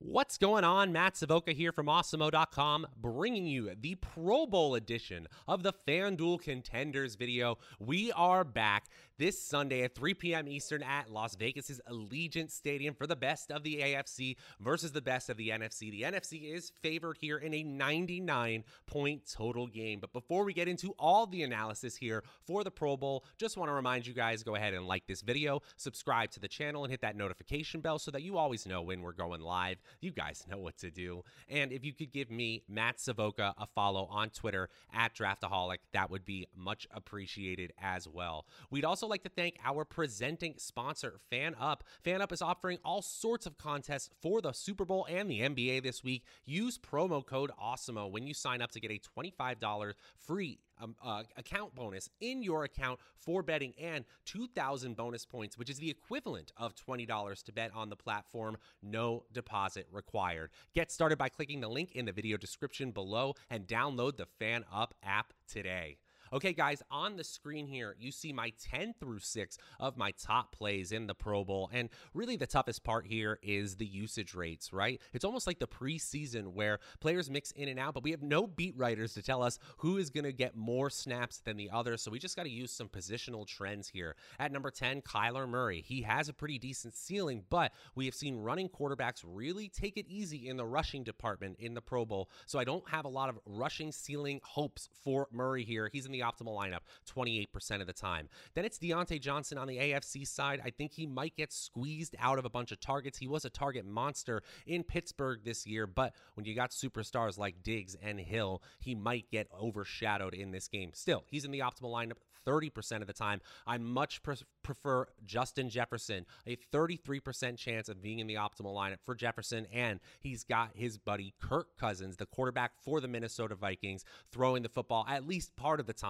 What's going on? Matt Savoca here from Awesemo.com, bringing you the Pro Bowl edition of the FanDuel Contenders video. We are back this Sunday at 3 p.m. Eastern at Las Vegas's Allegiant Stadium for the best of the AFC versus the best of the NFC. The NFC is favored here in a 99 point total game. But before we get into all the analysis here for the Pro Bowl, just want to remind you guys go ahead and like this video, subscribe to the channel, and hit that notification bell so that you always know when we're going live. You guys know what to do. And if you could give me, Matt Savoca, a follow on Twitter at Draftaholic, that would be much appreciated as well. We'd also like to thank our presenting sponsor, FanUp. FanUp is offering all sorts of contests for the Super Bowl and the NBA this week. Use promo code AWESEMO when you sign up to get a $25 free um, uh, account bonus in your account for betting and 2,000 bonus points, which is the equivalent of $20 to bet on the platform. No deposit required. Get started by clicking the link in the video description below and download the FanUp app today. Okay, guys, on the screen here, you see my 10 through 6 of my top plays in the Pro Bowl. And really, the toughest part here is the usage rates, right? It's almost like the preseason where players mix in and out, but we have no beat writers to tell us who is going to get more snaps than the other. So we just got to use some positional trends here. At number 10, Kyler Murray. He has a pretty decent ceiling, but we have seen running quarterbacks really take it easy in the rushing department in the Pro Bowl. So I don't have a lot of rushing ceiling hopes for Murray here. He's in the the optimal lineup 28% of the time. Then it's Diontae Johnson on the AFC side. I think he might get squeezed out of a bunch of targets. He was a target monster in Pittsburgh this year, but when you got superstars like Diggs and Hill, he might get overshadowed in this game. Still, he's in the optimal lineup 30% of the time. I much pre- prefer Justin Jefferson, a 33% chance of being in the optimal lineup for Jefferson, and he's got his buddy Kirk Cousins, the quarterback for the Minnesota Vikings, throwing the football at least part of the time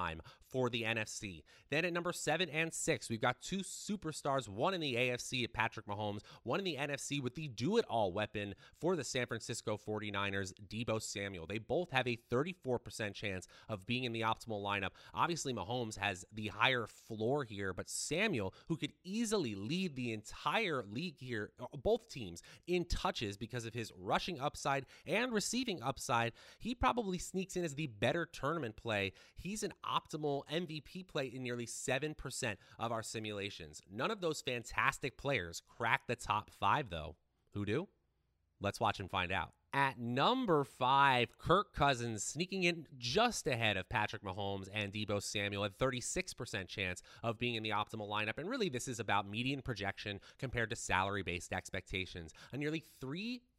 for the NFC. Then at number seven and six, we've got two superstars, one in the AFC at Patrick Mahomes, one in the NFC with the do it all weapon for the San Francisco 49ers, Deebo Samuel. They both have a 34% chance of being in the optimal lineup. Obviously, Mahomes has the higher floor here, but Samuel, who could easily lead the entire league here, both teams in touches because of his rushing upside and receiving upside, he probably sneaks in as the better tournament play. He's an optimal MVP play in nearly 7% of our simulations. None of those fantastic players crack the top five, though. Who do? Let's watch and find out. At number five, Kirk Cousins sneaking in just ahead of Patrick Mahomes and Deebo Samuel at 36% chance of being in the optimal lineup. And really, this is about median projection compared to salary based expectations. A nearly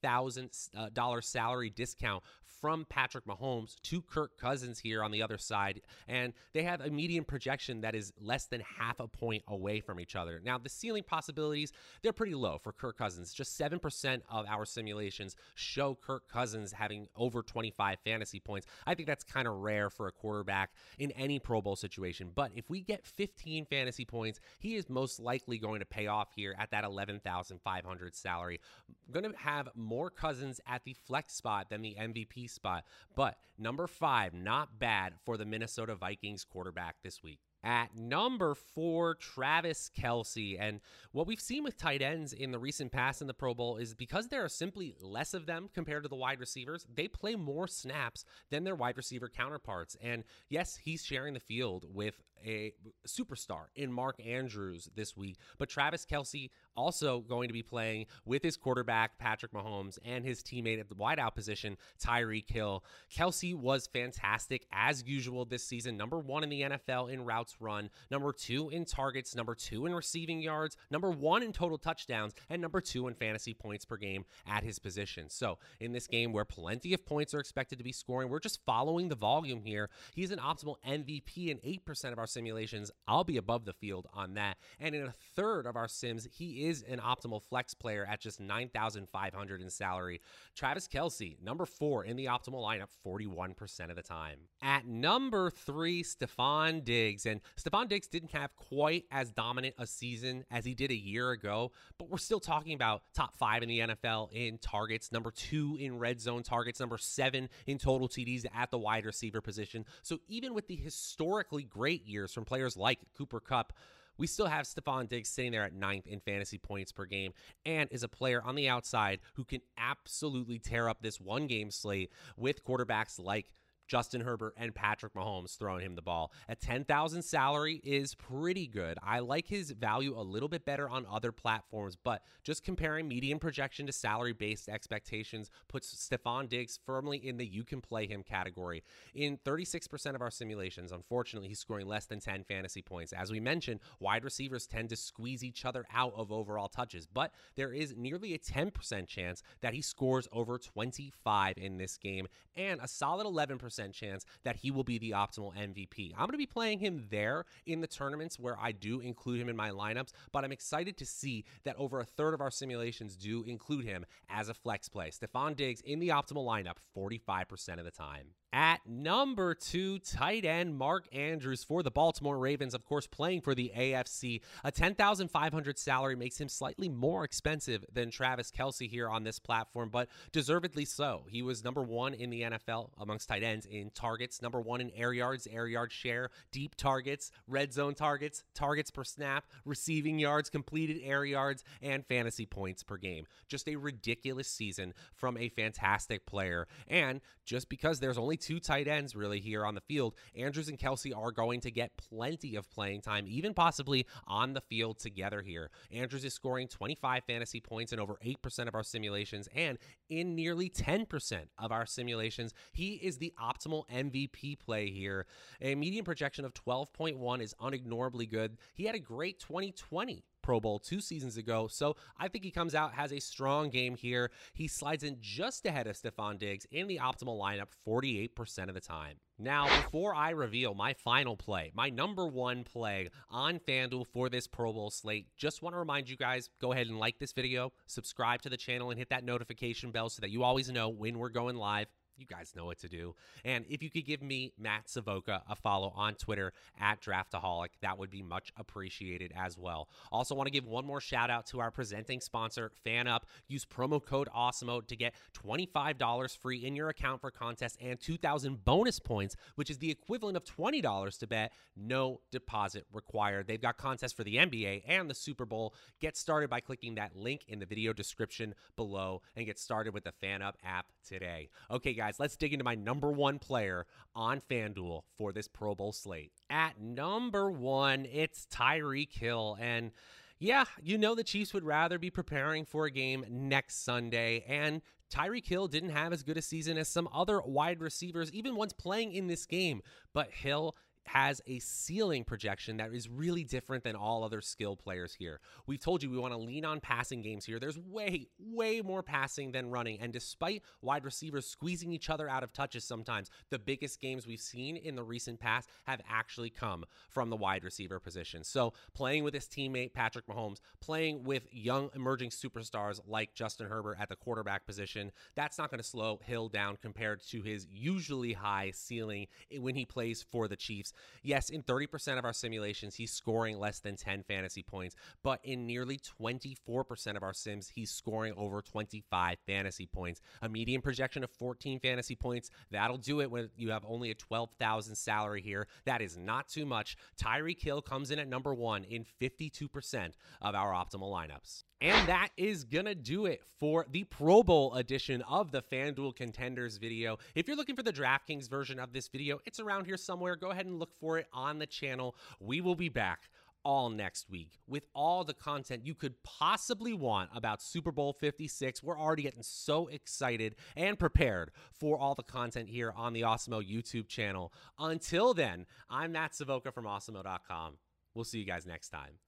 $3,000 uh, salary discount from Patrick Mahomes to Kirk Cousins here on the other side. And they have a median projection that is less than half a point away from each other. Now, the ceiling possibilities, they're pretty low for Kirk Cousins. Just 7% of our simulations show Kirk Cousins having over 25 fantasy points. I think that's kind of rare for a quarterback in any Pro Bowl situation. But if we get 15 fantasy points, he is most likely going to pay off here at that 11,500 salary. I'm going to have more Cousins at the flex spot than the MVP spot. But number five, not bad for the Minnesota Vikings quarterback this week. At number four, Travis Kelce. And what we've seen with tight ends in the recent past in the Pro Bowl is because there are simply less of them compared to the wide receivers, they play more snaps than their wide receiver counterparts. And yes, he's sharing the field with a superstar in Mark Andrews this week, but Travis Kelce also going to be playing with his quarterback, Patrick Mahomes, and his teammate at the wideout position, Tyreek Hill. Kelce was fantastic as usual this season, number one in the NFL in routes run, number two in targets, number two in receiving yards, number one in total touchdowns, and number two in fantasy points per game at his position. So, in this game where plenty of points are expected to be scoring, we're just following the volume here. He's an optimal MVP in 8% of our simulations. I'll be above the field on that. And in a third of our sims, he is an optimal flex player at just 9,500 in salary. Travis Kelce, number four in the optimal lineup, 41% of the time. At number three, Stefon Diggs. And Stefon Diggs didn't have quite as dominant a season as he did a year ago, but we're still talking about top five in the NFL in targets, number two in red zone targets, number seven in total TDs at the wide receiver position. So even with the historically great years from players like Cooper Kupp, we still have Stefon Diggs sitting there at ninth in fantasy points per game and is a player on the outside who can absolutely tear up this one game slate with quarterbacks like Justin Herbert and Patrick Mahomes throwing him the ball. A 10,000 salary is pretty good. I like his value a little bit better on other platforms, but just comparing median projection to salary based expectations puts Stefon Diggs firmly in the you can play him category. In 36% of our simulations, unfortunately, he's scoring less than 10 fantasy points. As we mentioned, wide receivers tend to squeeze each other out of overall touches, but there is nearly a 10% chance that he scores over 25 in this game and a solid 11% chance that he will be the optimal MVP. I'm going to be playing him there in the tournaments where I do include him in my lineups, but I'm excited to see that over a third of our simulations do include him as a flex play. Stefon Diggs in the optimal lineup 45% of the time. At number two, tight end Mark Andrews for the Baltimore Ravens, of course, playing for the AFC. A 10500 salary makes him slightly more expensive than Travis Kelce here on this platform, but deservedly so. He was number one in the NFL amongst tight ends in targets, number one in air yards, air yard share, deep targets, red zone targets, targets per snap, receiving yards, completed air yards, and fantasy points per game. Just a ridiculous season from a fantastic player. And just because there's only two tight ends really here on the field. Andrews and Kelce are going to get plenty of playing time, even possibly on the field together here. Andrews is scoring 25 fantasy points in over 8% of our simulations, and in nearly 10% of our simulations, he is the optimal MVP play here. A median projection of 12.1 is unignorably good. He had a great 2020 Pro Bowl two seasons ago. So I think he comes out, has a strong game here. He slides in just ahead of Stefon Diggs in the optimal lineup 48% of the time. Now, before I reveal my final play, my number one play on FanDuel for this Pro Bowl slate, just want to remind you guys go ahead and like this video, subscribe to the channel, and hit that notification bell so that you always know when we're going live you guys know what to do. And if you could give me, Matt Savoca, a follow on Twitter at Draftaholic, that would be much appreciated as well. Also, want to give one more shout out to our presenting sponsor, FanUp. Use promo code AWESEMO to get $25 free in your account for contests and 2,000 bonus points, which is the equivalent of $20 to bet. No deposit required. They've got contests for the NBA and the Super Bowl. Get started by clicking that link in the video description below and get started with the FanUp app today. Okay, guys guys, let's dig into my number one player on FanDuel for this Pro Bowl slate. At number one, it's Tyreek Hill. And yeah, you know the Chiefs would rather be preparing for a game next Sunday. And Tyreek Hill didn't have as good a season as some other wide receivers, even ones playing in this game. But Hill has a ceiling projection that is really different than all other skill players here. We've told you we want to lean on passing games here. There's way, way more passing than running. And despite wide receivers squeezing each other out of touches sometimes, the biggest games we've seen in the recent past have actually come from the wide receiver position. So playing with his teammate, Patrick Mahomes, playing with young emerging superstars like Justin Herbert at the quarterback position, that's not going to slow Hill down compared to his usually high ceiling when he plays for the Chiefs. Yes, in 30% of our simulations, he's scoring less than 10 fantasy points, but in nearly 24% of our sims, he's scoring over 25 fantasy points. A median projection of 14 fantasy points, that'll do it when you have only a 12,000 salary here. That is not too much. Tyreek Hill comes in at number one in 52% of our optimal lineups. And that is going to do it for the Pro Bowl edition of the FanDuel Contenders video. If you're looking for the DraftKings version of this video, it's around here somewhere. Go ahead and look for it on the channel. We will be back all next week with all the content you could possibly want about Super Bowl 56. We're already getting so excited and prepared for all the content here on the Awesemo YouTube channel. Until then, I'm Matt Savoca from Awesemo.com. We'll see you guys next time.